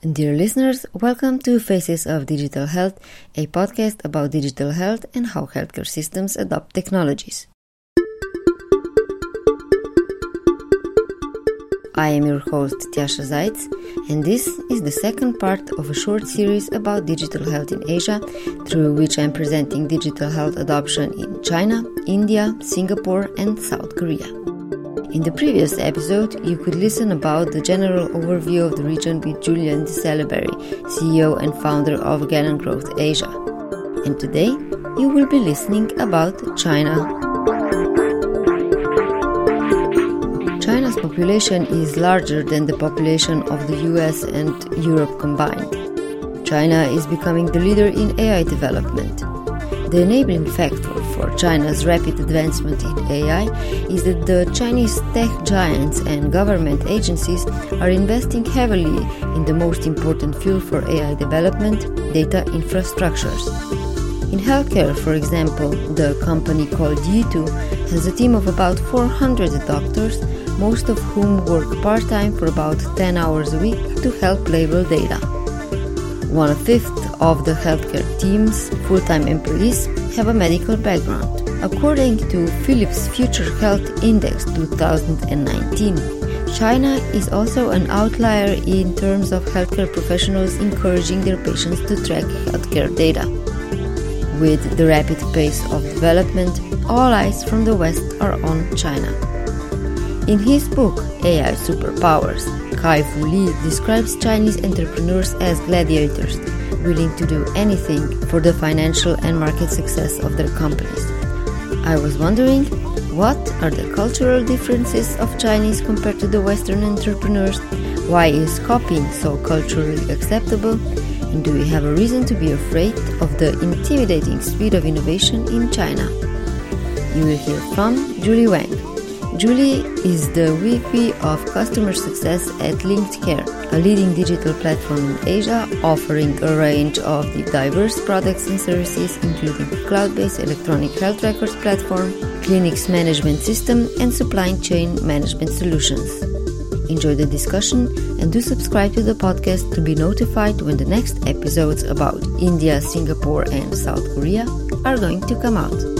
Dear listeners, welcome to Faces of Digital Health, a podcast about digital health and how healthcare systems adopt technologies. I am your host Tjaša Zajc, and this is the second part of a short series about digital health in Asia, through which I am presenting digital health adoption in China, India, Singapore, and South Korea. In the previous episode, you could listen about the general overview of the region with Julian Salaberry, CEO and founder of Galen Growth Asia. And today, you will be listening about China. China's population is larger than the population of the US and Europe combined. China is becoming the leader in AI development. The enabling factor for China's rapid advancement in AI is that the Chinese tech giants and government agencies are investing heavily in the most important field for AI development data infrastructures. In healthcare, for example, the company called Yitu has a team of about 400 doctors, most of whom work part time for about 10 hours a week to help label data. One fifth of the healthcare team's full time employees have a medical background. According to Philips Future Health Index 2019, China is also an outlier in terms of healthcare professionals encouraging their patients to track healthcare data. With the rapid pace of development, all eyes from the West are on China. In his book AI Superpowers, Kai Fu Lee describes Chinese entrepreneurs as gladiators, willing to do anything for the financial and market success of their companies. I was wondering, what are the cultural differences of Chinese compared to the Western entrepreneurs? Why is copying so culturally acceptable? And do we have a reason to be afraid of the intimidating speed of innovation in China? You will hear from Julie Wang. Julie is the VP of Customer Success at Linked Care, a leading digital platform in Asia offering a range of diverse products and services, including cloud based electronic health records platform, clinics management system, and supply chain management solutions. Enjoy the discussion and do subscribe to the podcast to be notified when the next episodes about India, Singapore, and South Korea are going to come out.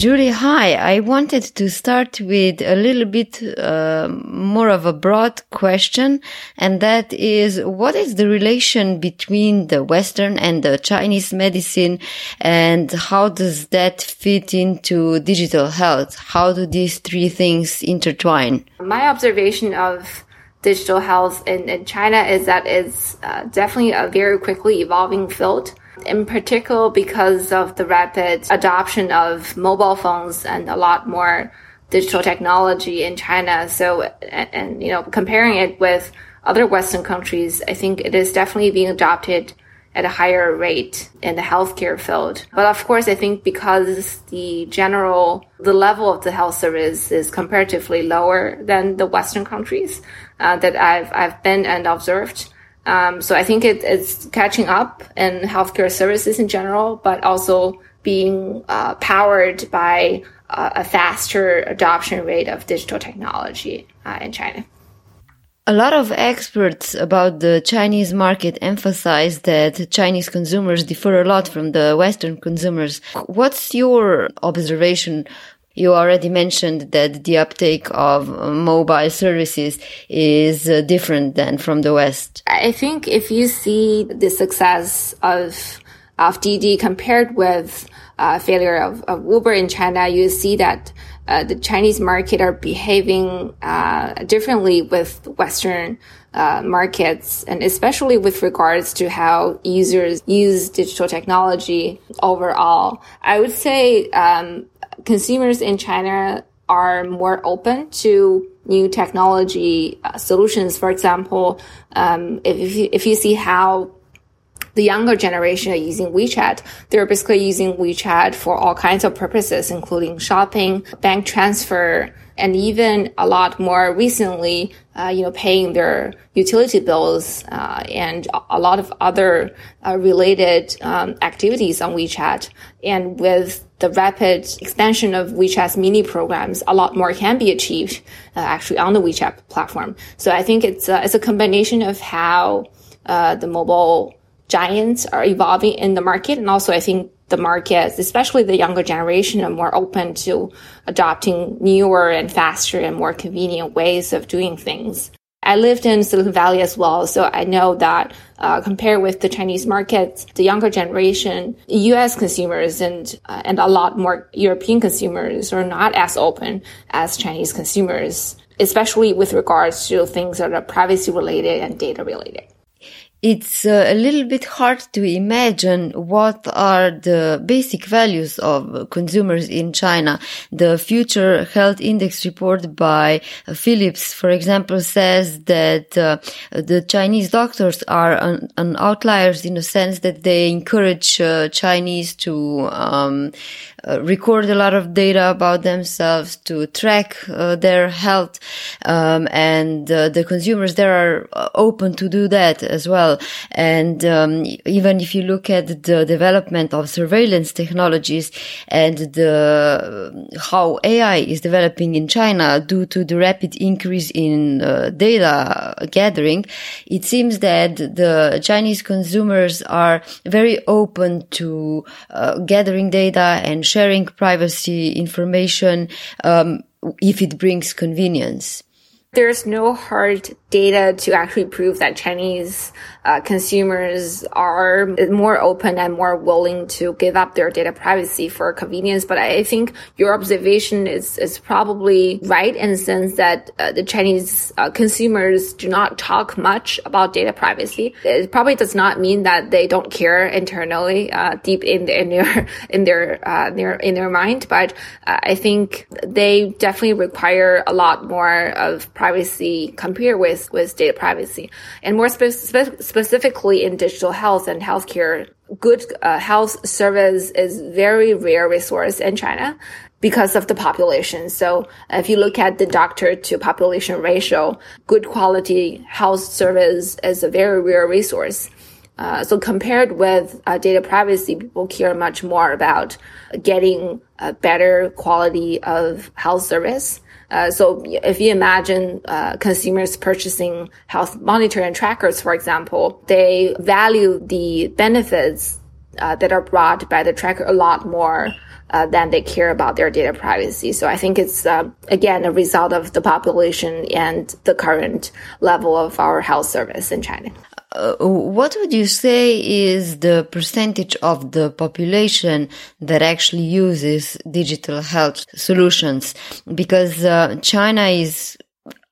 Julie, hi. I wanted to start with a little bit uh, more of a broad question, and that is what is the relation between the Western and the Chinese medicine, and how does that fit into digital health? How do these three things intertwine? My observation of digital health in, in China is that it's uh, definitely a very quickly evolving field in particular because of the rapid adoption of mobile phones and a lot more digital technology in China. So, and, and, you know, comparing it with other Western countries, I think it is definitely being adopted at a higher rate in the healthcare field. But of course, I think because the general, the level of the health service is comparatively lower than the Western countries uh, that I've, I've been and observed. Um, so I think it, it's catching up in healthcare services in general, but also being uh, powered by uh, a faster adoption rate of digital technology uh, in China. A lot of experts about the Chinese market emphasize that Chinese consumers differ a lot from the Western consumers. What's your observation you already mentioned that the uptake of mobile services is uh, different than from the West. I think if you see the success of of Didi compared with uh, failure of, of, Uber in China, you see that uh, the Chinese market are behaving uh, differently with Western uh, markets, and especially with regards to how users use digital technology overall. I would say um, consumers in China are more open to new technology uh, solutions. For example, um, if, if you, if you see how the younger generation are using WeChat. They're basically using WeChat for all kinds of purposes, including shopping, bank transfer, and even a lot more recently, uh, you know, paying their utility bills uh, and a lot of other uh, related um, activities on WeChat. And with the rapid expansion of WeChat's mini programs, a lot more can be achieved uh, actually on the WeChat platform. So I think it's it's a combination of how uh, the mobile giants are evolving in the market, and also I think the markets, especially the younger generation, are more open to adopting newer and faster and more convenient ways of doing things. I lived in Silicon Valley as well, so I know that uh, compared with the Chinese markets, the younger generation, U.S. consumers and uh, and a lot more European consumers are not as open as Chinese consumers, especially with regards to things that are privacy related and data related it's uh, a little bit hard to imagine what are the basic values of consumers in China. The Future Health Index report by uh, Philips, for example, says that uh, the Chinese doctors are an, an, outliers in the sense that they encourage uh, Chinese to um, uh, record a lot of data about themselves, to track uh, their health, um, and the consumers there are open to do that as well. And um, even if you look at the development of surveillance technologies and the how AI is developing in China due to the rapid increase in uh, data gathering, it seems that the Chinese consumers are very open to uh, gathering data and sharing privacy information um, if it brings convenience. There's no hard data to actually prove that Chinese uh, consumers are more open and more willing to give up their data privacy for convenience. But I think your observation is, is probably right in the sense that uh, the Chinese uh, consumers do not talk much about data privacy. It probably does not mean that they don't care internally, uh, deep in, in their, in their, uh, their, in their mind. But uh, I think they definitely require a lot more of privacy compared with with, data privacy. And more spe- spe- specifically in digital health and healthcare, good uh, health service is very rare resource in China because of the population. So if you look at the doctor to population ratio, good quality health service is a very rare resource. Uh, so compared with uh, data privacy, people care much more about getting a better quality of health service. Uh, so if you imagine uh, consumers purchasing health monitor and trackers, for example, they value the benefits uh, that are brought by the tracker a lot more uh, than they care about their data privacy. So I think it's uh, again a result of the population and the current level of our health service in China. Uh, what would you say is the percentage of the population that actually uses digital health solutions? Because uh, China is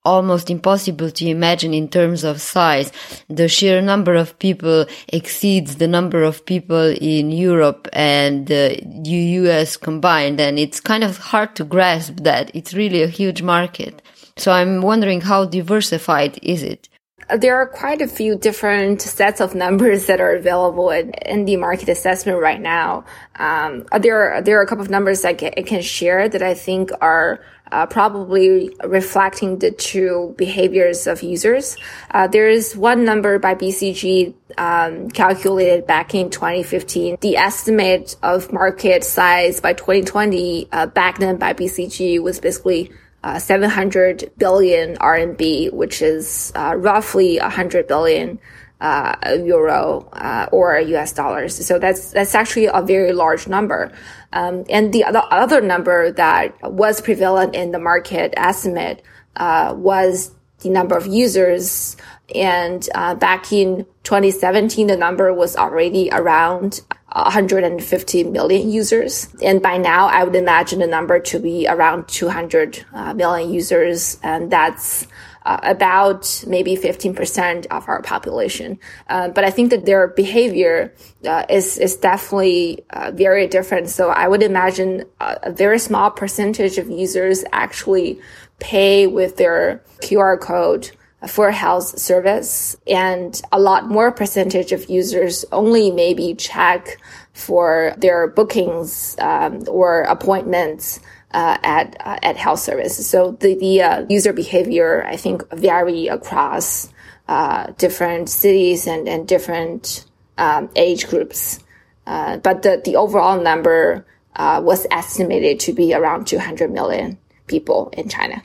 almost impossible to imagine in terms of size. The sheer number of people exceeds the number of people in Europe and the US combined. And it's kind of hard to grasp that it's really a huge market. So I'm wondering how diversified is it? There are quite a few different sets of numbers that are available in, in the market assessment right now. Um, there are, there are a couple of numbers can, I can share that I think are uh, probably reflecting the true behaviors of users. Uh, there is one number by BCG um, calculated back in 2015. The estimate of market size by 2020 uh, back then by BCG was basically uh, 700 billion RMB, which is uh, roughly 100 billion uh, euro uh, or US dollars. So that's that's actually a very large number. Um, and the other, other number that was prevalent in the market estimate uh, was the number of users. And uh, back in 2017, the number was already around 150 million users. And by now, I would imagine the number to be around 200 uh, users. And that's uh, about maybe 15% of our population. Uh, but I think that their behavior uh, is, is definitely uh, very different. So I would imagine a, a very small percentage of users actually pay with their QR code for health service and a lot more percentage of users only maybe check for their bookings um, or appointments uh, at uh, at health service. So the the uh, user behavior I think vary across uh, different cities and and different um, age groups. Uh, but the the overall number uh, was estimated to be around 200 million people in China.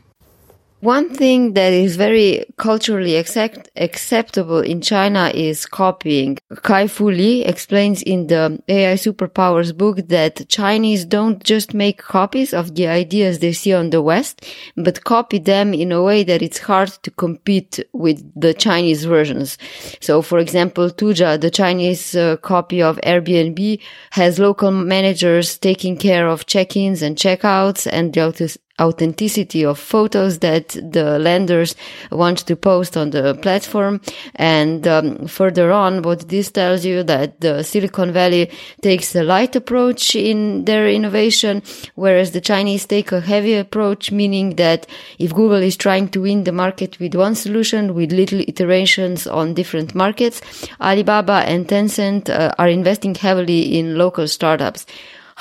One thing that is very culturally accept- acceptable in China is copying. Kai Fu Lee explains in the AI Superpowers book that Chinese don't just make copies of the ideas they see on the West, but copy them in a way that it's hard to compete with the Chinese versions. So, for example, Tujia, the Chinese uh, copy of Airbnb, has local managers taking care of check-ins and check-outs and the authenticity of photos that the lenders want to post on the platform. And um, further on, what this tells you that the Silicon Valley takes a light approach in their innovation, whereas the Chinese take a heavy approach, meaning that if Google is trying to win the market with one solution with little iterations on different markets, Alibaba and Tencent uh, are investing heavily in local startups.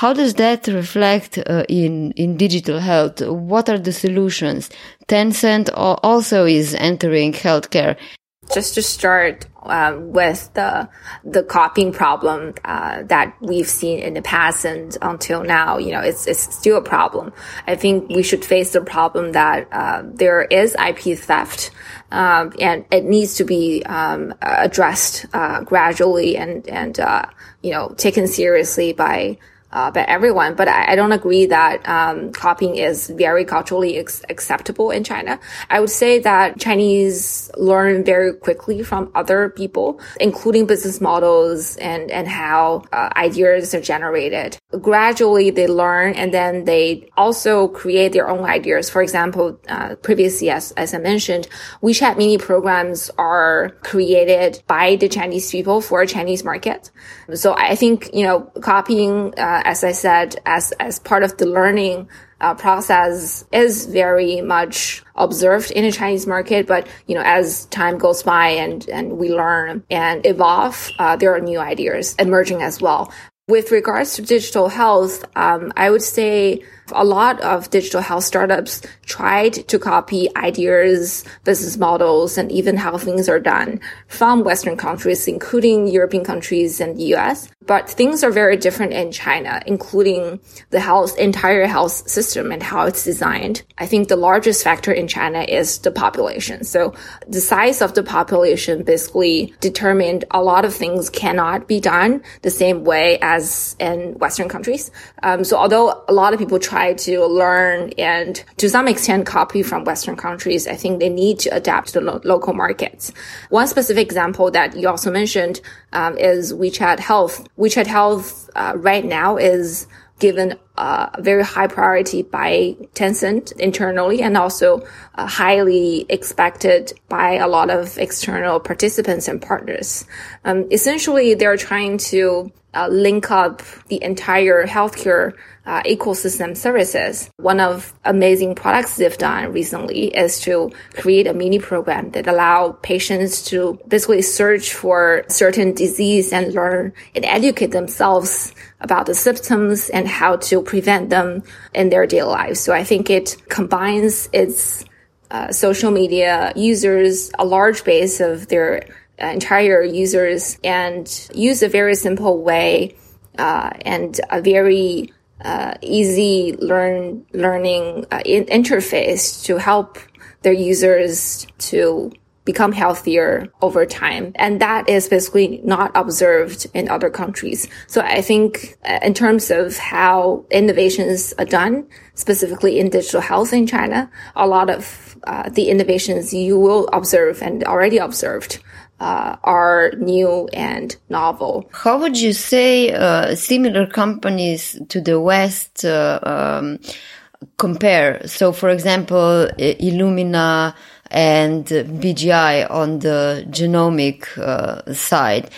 How does that reflect uh, in in digital health? What are the solutions? Tencent also is entering healthcare. Just to start um, with the the copying problem uh, that we've seen in the past and until now, you know, it's it's still a problem. I think we should face the problem that uh, there is IP theft, um, and it needs to be um, addressed uh, gradually and and uh, you know taken seriously by uh, by everyone. But I, I don't agree that um, copying is very culturally ex- acceptable in China. I would say that Chinese learn very quickly from other people, including business models and and how uh, ideas are generated. Gradually, they learn and then they also create their own ideas. For example, uh, previously, as as I mentioned, WeChat mini programs are created by the Chinese people for Chinese market. So I think you know copying uh, as I said, as, as part of the learning uh, process is very much observed in the Chinese market. But, you know, as time goes by and, and we learn and evolve, uh, there are new ideas emerging as well. With regards to digital health, um, I would say a lot of digital health startups tried to copy ideas, business models, and even how things are done from Western countries, including European countries and the US. But things are very different in China, including the health, entire health system and how it's designed. I think the largest factor in China is the population. So the size of the population basically determined a lot of things cannot be done the same way as in Western countries. Um, so although a lot of people try to learn and to some extent copy from Western countries, I think they need to adapt to lo- local markets. One specific example that you also mentioned um, is WeChat Health. WeChat Health uh, right now is given a very high priority by Tencent internally and also uh, highly expected by a lot of external participants and partners. Um, essentially, they're trying to uh, link up the entire healthcare uh, ecosystem services. One of amazing products they've done recently is to create a mini program that allow patients to basically search for certain disease and learn and educate themselves about the symptoms and how to prevent them in their daily lives. So I think it combines its uh, social media users, a large base of their entire users, and use a very simple way uh, and a very uh, easy learn learning uh, in- interface to help their users to become healthier over time. And that is basically not observed in other countries. So I think uh, in terms of how innovations are done, specifically in digital health in China, a lot of uh, the innovations you will observe and already observed uh, are new and novel. How would you say uh, similar companies to the West uh, um, compare? So, for example, Illumina and BGI on the genomic uh, side.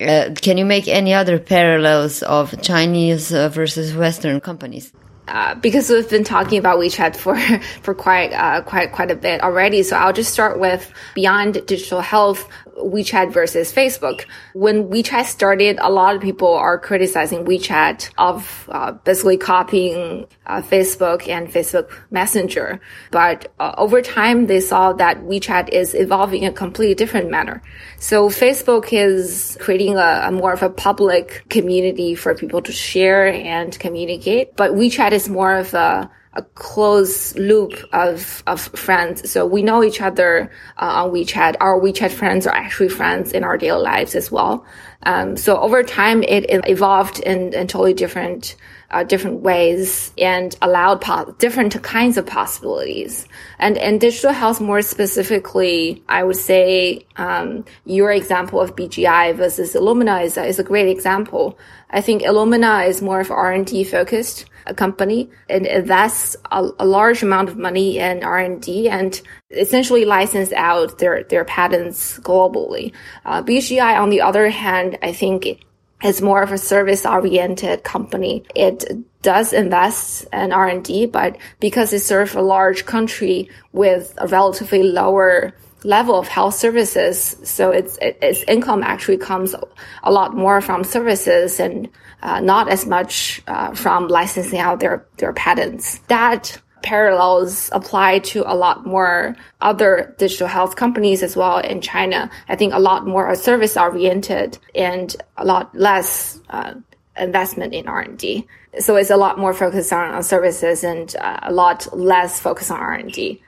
Uh, can you make any other parallels of Chinese uh, versus Western companies? uh, because we've been talking about WeChat for for quite uh, quite quite a bit already. So I'll just start with beyond digital health. WeChat versus Facebook. When WeChat started, a lot of people are criticizing WeChat of uh, basically copying uh, Facebook and Facebook Messenger. But uh, over time, they saw that WeChat is evolving in a completely different manner. So Facebook is creating a, a more of a public community for people to share and communicate. But WeChat is more of a a close loop of, of friends. So we know each other uh, on WeChat. Our WeChat friends are actually friends in our daily lives as well. Um, so over time, it, it evolved in, in totally different uh, different ways and allowed different kinds of possibilities. And and digital health more specifically, I would say um, your example of BGI versus Illumina is, is a great example. I think Illumina is more of R and D focused a company and invests a, a large amount of money in R&D and essentially license out their, their patents globally. Uh, BGI, on the other hand, I think is more of a service oriented company. It does invest in R&D, but because it serves a large country with a relatively lower level of health services. So its its income actually comes a lot more from services and uh, not as much uh, from licensing out their their patents. That parallels apply to a lot more other digital health companies as well in China. I think a lot more are service oriented and a lot less uh, investment in R and D. So it's a lot more focused on, on services and uh, a lot less focused on R and D.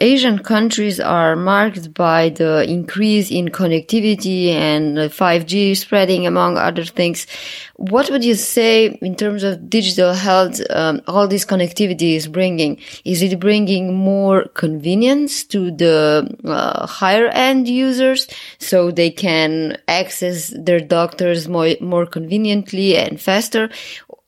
Asian countries are marked by the increase in connectivity and 5G spreading, among other things. What would you say in terms of digital health? Um, all this connectivity is bringing. Is it bringing more convenience to the uh, higher end users, so they can access their doctors more more conveniently and faster,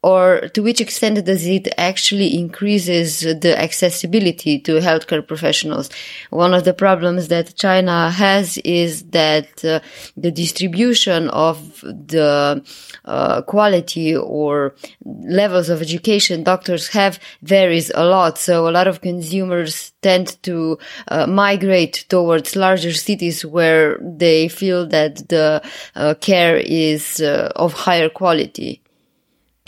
or to which extent does it actually increases the accessibility to healthcare professionals? One of the problems that China has is that uh, the distribution of the uh, quality or levels of education doctors have varies a lot. So a lot of consumers tend to uh, migrate towards larger cities where they feel that the uh, care is uh, of higher quality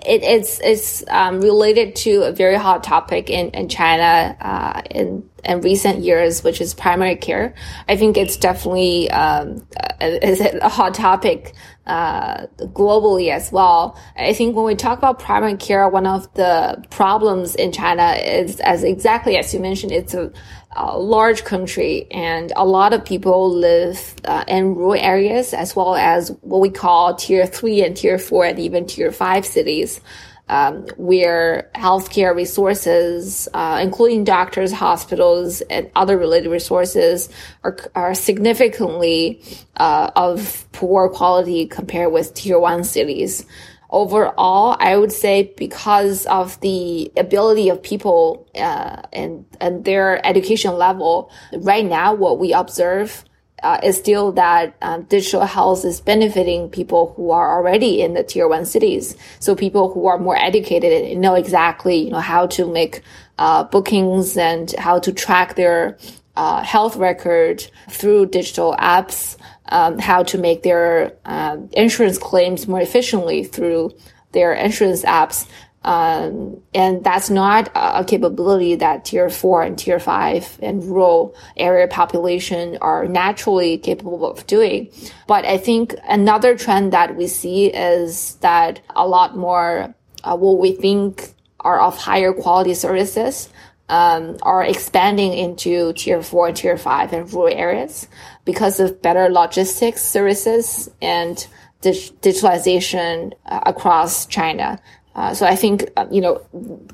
it, it's it's um, related to a very hot topic in in China uh, in in recent years, which is primary care. I think it's definitely um, a, a hot topic uh, globally as well. I think when we talk about primary care, one of the problems in China is, as exactly as you mentioned, it's a, a large country and a lot of people live uh, in rural areas as well as what we call tier three and tier four and even tier five cities um, where healthcare resources, uh, including doctors, hospitals, and other related resources, are, are significantly uh, of poor quality compared with tier one cities. Overall, I would say because of the ability of people uh, and and their education level, right now what we observe uh, is still that um, digital health is benefiting people who are already in the tier one cities. So people who are more educated and know exactly, you know, how to make uh, bookings and how to track their uh, health record through digital apps, um, how to make their um, insurance claims more efficiently through their insurance apps. Um, and that's not a capability that tier four and tier five and rural area population are naturally capable of doing. But I think another trend that we see is that a lot more uh, what we think are of higher quality services um, are expanding into tier four, and tier five, and rural areas because of better logistics services and digitalization uh, across China. Uh, so I think, uh, you know,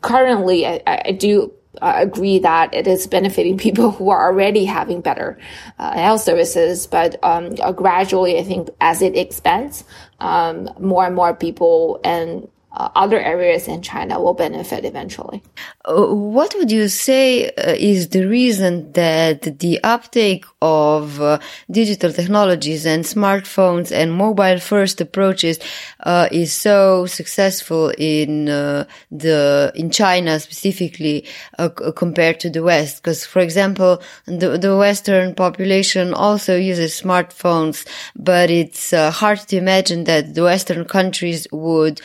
currently I, I do uh, agree that it is benefiting people who are already having better uh, health services. But um, uh, gradually, I think as it expands, um, more and more people and uh, other areas in China will benefit eventually. Uh, what would you say uh, is the reason that the uptake of uh, digital technologies and smartphones and mobile first approaches uh, is so successful in uh, the in China specifically uh, compared to the West? Because, for example, the the Western population also uses smartphones, but it's hard to imagine that the Western countries would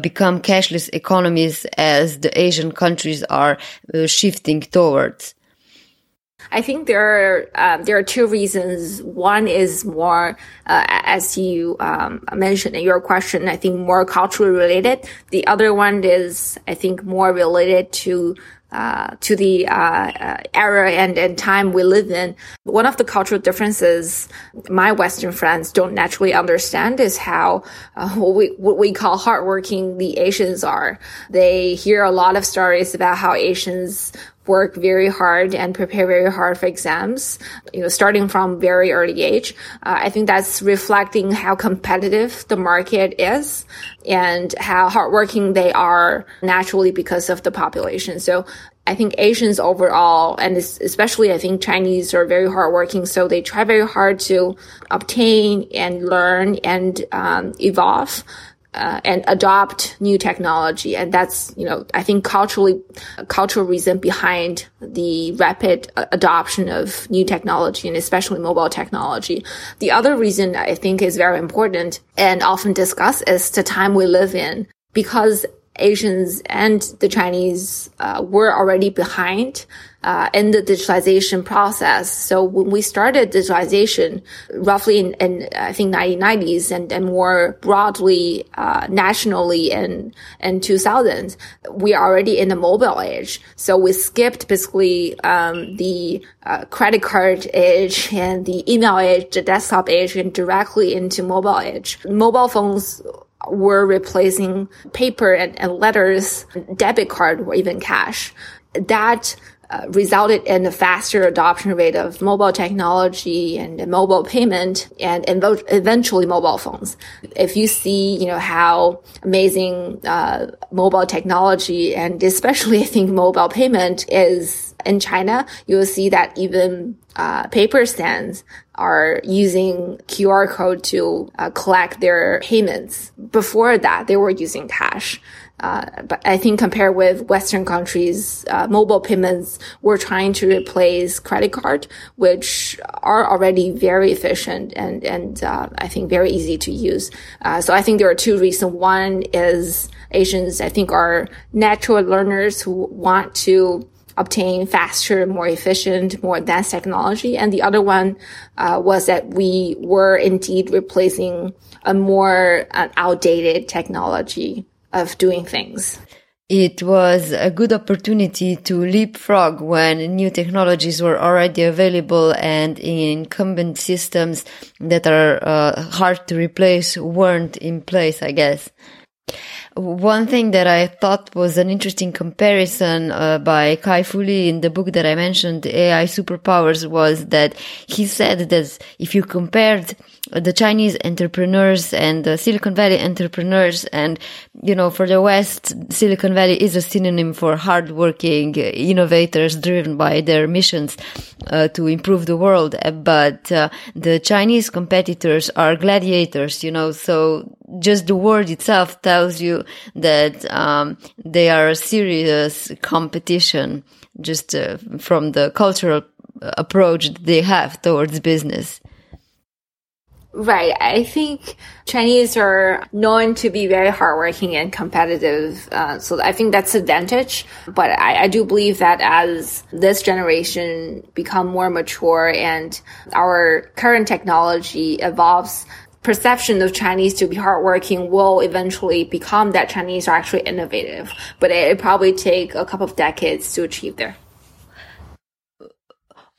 become cashless economies as the Asian countries countries are uh, shifting towards? I think there are um, there are two reasons. One is more, uh, as you um, mentioned in your question, I think more culturally related. The other one is, I think, more related to uh, to the uh, uh, era and, and time we live in. One of the cultural differences my Western friends don't naturally understand is how uh, what, we, what we call hardworking the Asians are. They hear a lot of stories about how Asians work very hard and prepare very hard for exams, you know, starting from very early age. Uh, I think that's reflecting how competitive the market is and how hardworking they are naturally because of the population. So I think Asians overall, and especially I think Chinese are very hardworking, so they try very hard to obtain and learn and um, evolve uh, and adopt new technology. And that's, you know, I think culturally, cultural reason behind the rapid adoption of new technology and especially mobile technology. The other reason I think is very important and often discussed is the time we live in because Asians and the Chinese uh, were already behind uh, in the digitalization process. So when we started digitalization, roughly in, in I think 1990s and, and more broadly uh, nationally in in 2000s, we are already in the mobile age. So we skipped basically um, the uh, credit card age and the email age, the desktop age, and directly into mobile age. Mobile phones were replacing paper and, and letters, debit card, or even cash. That uh, resulted in a faster adoption rate of mobile technology and mobile payment and, and eventually mobile phones. If you see, you know, how amazing, uh, mobile technology and especially I think mobile payment is in China, you will see that even, uh, paper stands are using QR code to uh, collect their payments. Before that, they were using cash. Uh, but I think compared with Western countries, uh, mobile payments were trying to replace credit card, which are already very efficient and and uh, I think very easy to use. Uh, so I think there are two reasons. One is Asians, I think, are natural learners who want to obtain faster, more efficient, more advanced technology. And the other one uh, was that we were indeed replacing a more uh, outdated technology of doing things. It was a good opportunity to leapfrog when new technologies were already available and incumbent systems that are uh, hard to replace weren't in place, I guess. One thing that I thought was an interesting comparison uh, by Kai-Fu Lee in the book that I mentioned, AI Superpowers, was that he said that if you compared the Chinese entrepreneurs and the Silicon Valley entrepreneurs. And, you know, for the West, Silicon Valley is a synonym for hardworking innovators driven by their missions uh, to improve the world. But uh, the Chinese competitors are gladiators, you know, so just the word itself tells you that um, they are a serious competition just uh, from the cultural approach they have towards business. Right. I think Chinese are known to be very hardworking and competitive. Uh, so I think that's advantage. But I, I, do believe that as this generation become more mature and our current technology evolves, perception of Chinese to be hardworking will eventually become that Chinese are actually innovative. But it, it probably take a couple of decades to achieve there.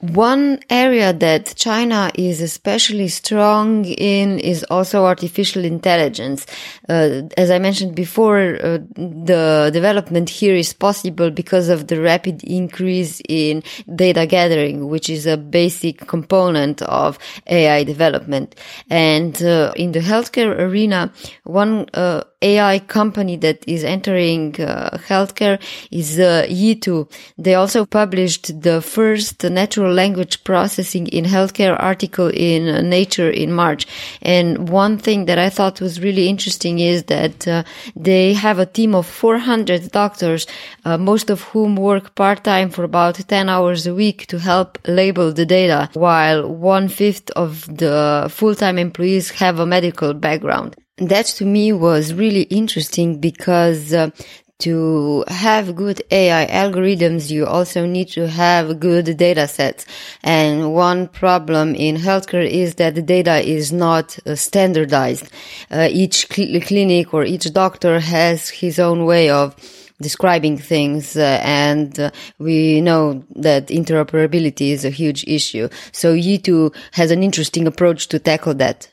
One area that China is especially strong in is also artificial intelligence. Uh, as I mentioned before, uh, the development here is possible because of the rapid increase in data gathering, which is a basic component of AI development. And uh, in the healthcare arena, one uh, AI company that is entering uh, healthcare is uh, Yitu. They also published the first natural language processing in healthcare article in Nature in March. And one thing that I thought was really interesting is that uh, they have a team of 400 doctors, uh, most of whom work part-time for about 10 hours a week to help label the data, while one fifth of the full-time employees have a medical background. That to me was really interesting because uh, to have good AI algorithms, you also need to have good data sets. And one problem in healthcare is that the data is not uh, standardized. Uh, each cl- clinic or each doctor has his own way of describing things uh, and uh, we know that interoperability is a huge issue so Yitu has an interesting approach to tackle that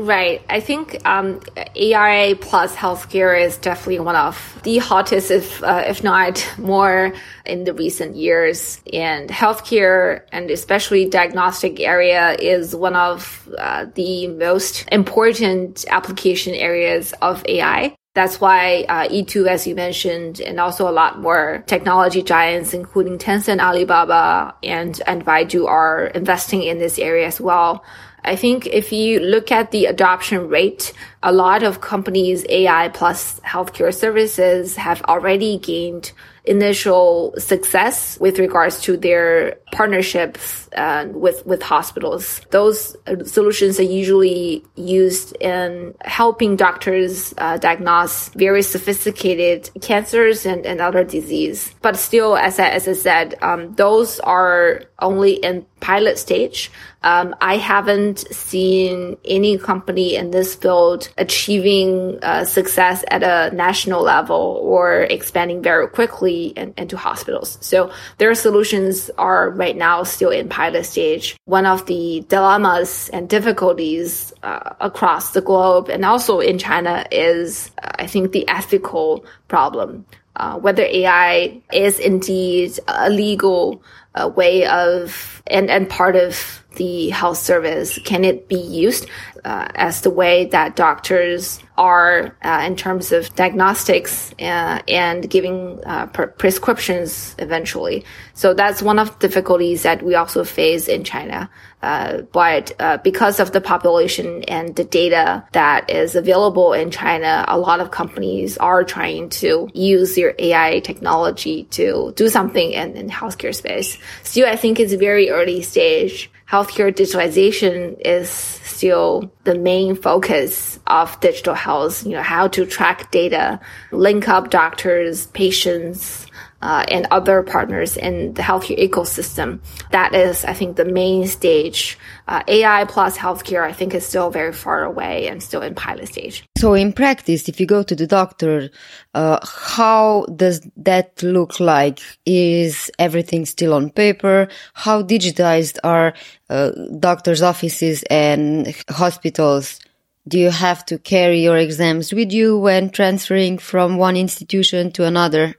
Right. I think um, plus healthcare is definitely one of the hottest, if uh, if not more, in the recent years. And healthcare, and especially diagnostic area, is one of uh, the most important application areas of AI. That's why uh, Yitu, as you mentioned, and also a lot more technology giants, including Tencent, Alibaba, and and Baidu, are investing in this area as well. I think if you look at the adoption rate, a lot of companies, AI plus healthcare services have already gained initial success with regards to their partnerships uh, with with hospitals. Those uh, solutions are usually used in helping doctors uh, diagnose very sophisticated cancers and, and other disease. But still, as I, as I said, um, those are only in pilot stage. Um, I haven't seen any company in this field achieving uh, success at a national level or expanding very quickly in, into hospitals. So their solutions are right now still in pilot stage. One of the dilemmas and difficulties uh, across the globe and also in China is, uh, I think, the ethical problem. Uh, whether AI is indeed a legal uh, way of and, and part of the health service? Can it be used uh, as the way that doctors are uh, in terms of diagnostics uh, and giving pre- prescriptions eventually? So that's one of the difficulties that we also face in China. Uh, but uh, because of the population and the data that is available in China, a lot of companies are trying to use their AI technology to do something in, in healthcare space. Still, I think it's very early stage healthcare digitalization is still the main focus of digital health. You know, how to track data, link up doctors, patients, uh, and other partners in the healthcare ecosystem. That is, I think, the main stage. Uh, AI plus healthcare, I think, is still very far away and still in pilot stage. So, in practice, if you go to the doctor, uh, how does that look like? Is everything still on paper? How digitized are uh, doctors' offices and hospitals? Do you have to carry your exams with you when transferring from one institution to another?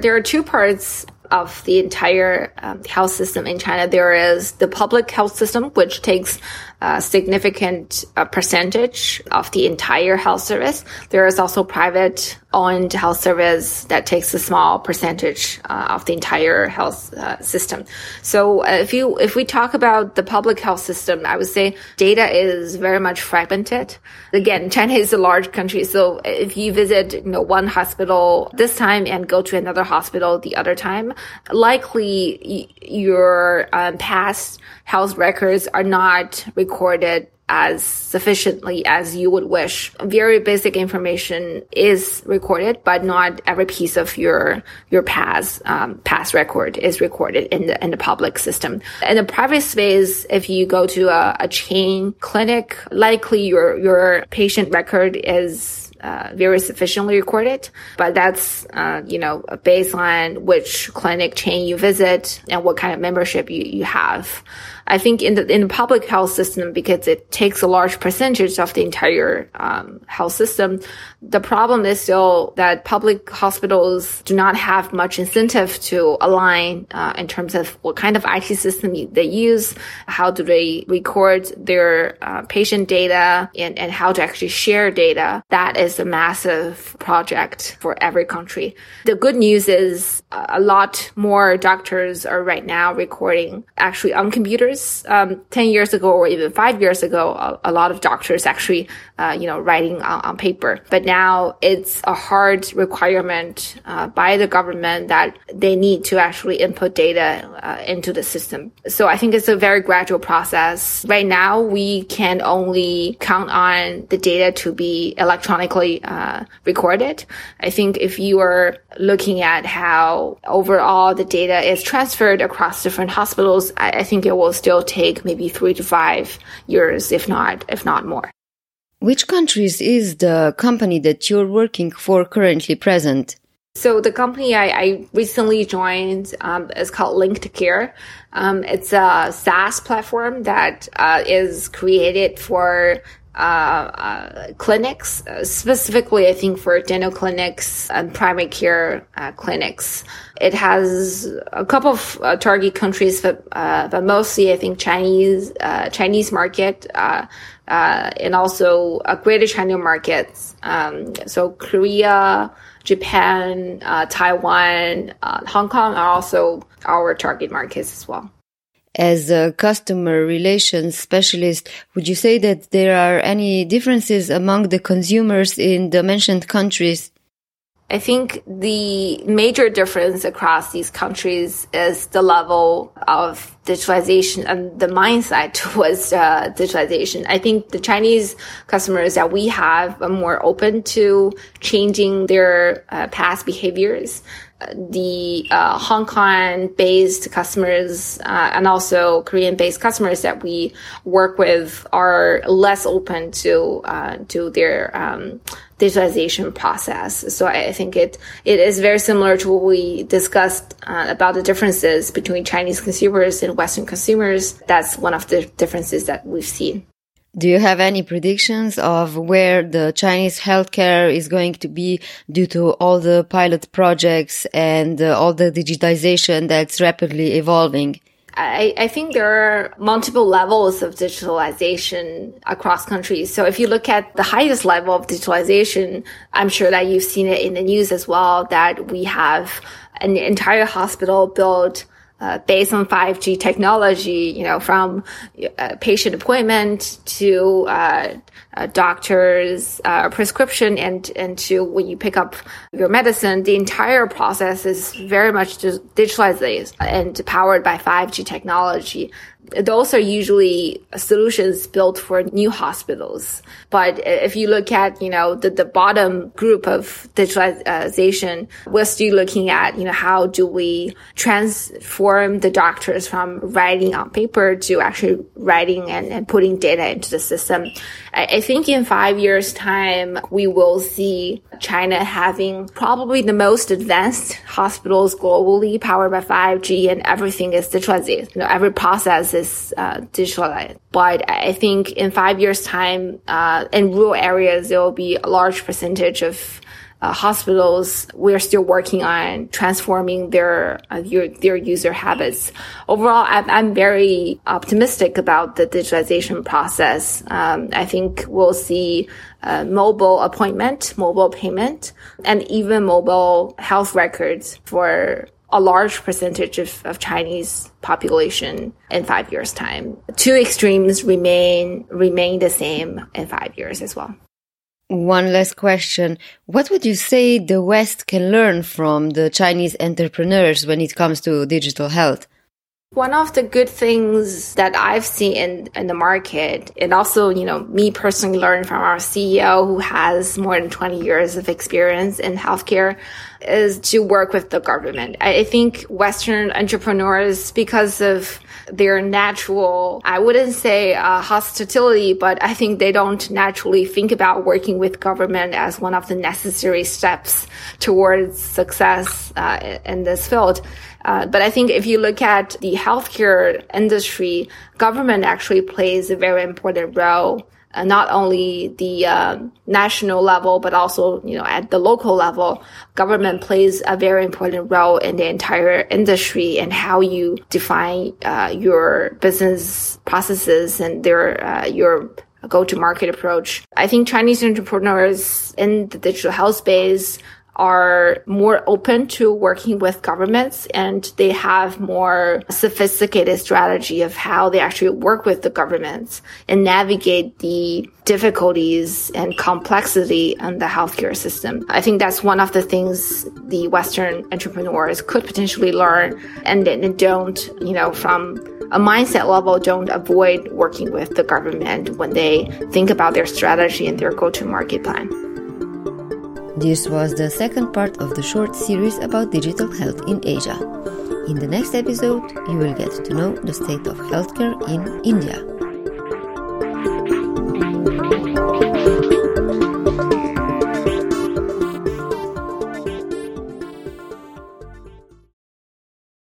There are two parts of the entire um, health system in China. There is the public health system, which takes a significant uh, percentage of the entire health service. There is also private owned health service that takes a small percentage uh, of the entire health uh, system. So uh, if you if we talk about the public health system, I would say data is very much fragmented. Again, China is a large country, so if you visit you know one hospital this time and go to another hospital the other time, likely your um, past health records are not recorded as sufficiently as you would wish. Very basic information is recorded, but not every piece of your your past um, past record is recorded in the in the public system. In the private space, if you go to a, a chain clinic, likely your your patient record is uh, very sufficiently recorded, but that's, uh, you know, a baseline, which clinic chain you visit and what kind of membership you, you have. I think in the in the public health system, because it takes a large percentage of the entire um, health system, the problem is still that public hospitals do not have much incentive to align uh, in terms of what kind of IT system they use, how do they record their uh, patient data, and, and how to actually share data. That is a massive project for every country. The good news is uh, a lot more doctors are right now recording actually on computers. Um, 10 years ago or even five years ago, a, a lot of doctors actually, uh, you know, writing on, on, paper. But now it's a hard requirement uh, by the government that they need to actually input data uh, into the system. So I think it's a very gradual process. Right now, we can only count on the data to be electronically uh, recorded. I think if you are looking at how overall the data is transferred across different hospitals, I, I think it will still take maybe three to five years, if not, if not more. Which countries is the company that you're working for currently present? So the company I, I recently joined um, is called Linked Care. Um, it's a SaaS platform that uh, is created for uh, uh, clinics, uh, specifically, I think for dental clinics and primary care uh, clinics. It has a couple of uh, target countries, but but mostly I think Chinese Chinese market. and also a greater China markets. Um, so Korea, Japan, Taiwan, Hong Kong are also our target markets as well as a customer relations specialist, would you say that there are any differences among the consumers in the mentioned countries? I think the major difference across these countries is the level of digitalization and the mindset towards uh, digitalization. I think the Chinese customers that we have are more open to changing their uh, past behaviors the uh, Hong Kong based customers uh, and also Korean based customers that we work with are less open to uh, to their um, digitalization process. So I, think it it is very similar to what we discussed uh, about the differences between Chinese consumers and Western consumers. That's one of the differences that we've seen. Do you have any predictions of where the Chinese healthcare is going to be due to all the pilot projects and uh, all the digitization that's rapidly evolving? I, I, think there are multiple levels of digitalization across countries. So if you look at the highest level of digitalization, I'm sure that you've seen it in the news as well, that we have an entire hospital built uh, based on 5G technology, you know, from uh, patient appointment to uh, uh doctor's uh, prescription and, and to when you pick up your medicine, the entire process is very much digitalized and powered by 5G technology those are usually solutions built for new hospitals. But if you look at, you know, the, the bottom group of digitalization, we're still looking at, you know, how do we transform the doctors from writing on paper to actually writing and, and putting data into the system. I, think in five years time, we will see China having probably the most advanced hospitals globally powered by 5G and everything is digitalized. You know, every process is uh, digitalized. But I think in five years time, uh, in rural areas, there will be a large percentage of uh, hospitals, we're still working on transforming their uh, your, their user habits. Overall, I'm, I'm, very optimistic about the digitalization process. Um, I think we'll see uh, mobile appointment, mobile payment, and even mobile health records for a large percentage of, of Chinese population in five years time. Two extremes remain remain the same in five years as well. One last question. What would you say the West can learn from the Chinese entrepreneurs when it comes to digital health? One of the good things that I've seen in, in the market, and also, you know, me personally learned from our CEO who has more than 20 years of experience in healthcare, is to work with the government. I think Western entrepreneurs, because of their natural, I wouldn't say uh, hostility, but I think they don't naturally think about working with government as one of the necessary steps towards success uh, in this field. Uh, but I think if you look at the healthcare industry, government actually plays a very important role not only the uh, national level, but also you know at the local level, government plays a very important role in the entire industry and how you define uh, your business processes and their uh, your go-to-market approach. I think Chinese entrepreneurs in the digital health space are more open to working with governments and they have more sophisticated strategy of how they actually work with the governments and navigate the difficulties and complexity in the healthcare system. I think that's one of the things the Western entrepreneurs could potentially learn and, and don't, you know, from a mindset level, don't avoid working with the government when they think about their strategy and their go-to-market plan. This was the second part of the short series about digital health in Asia. In the next episode, you will get to know the state of healthcare in India.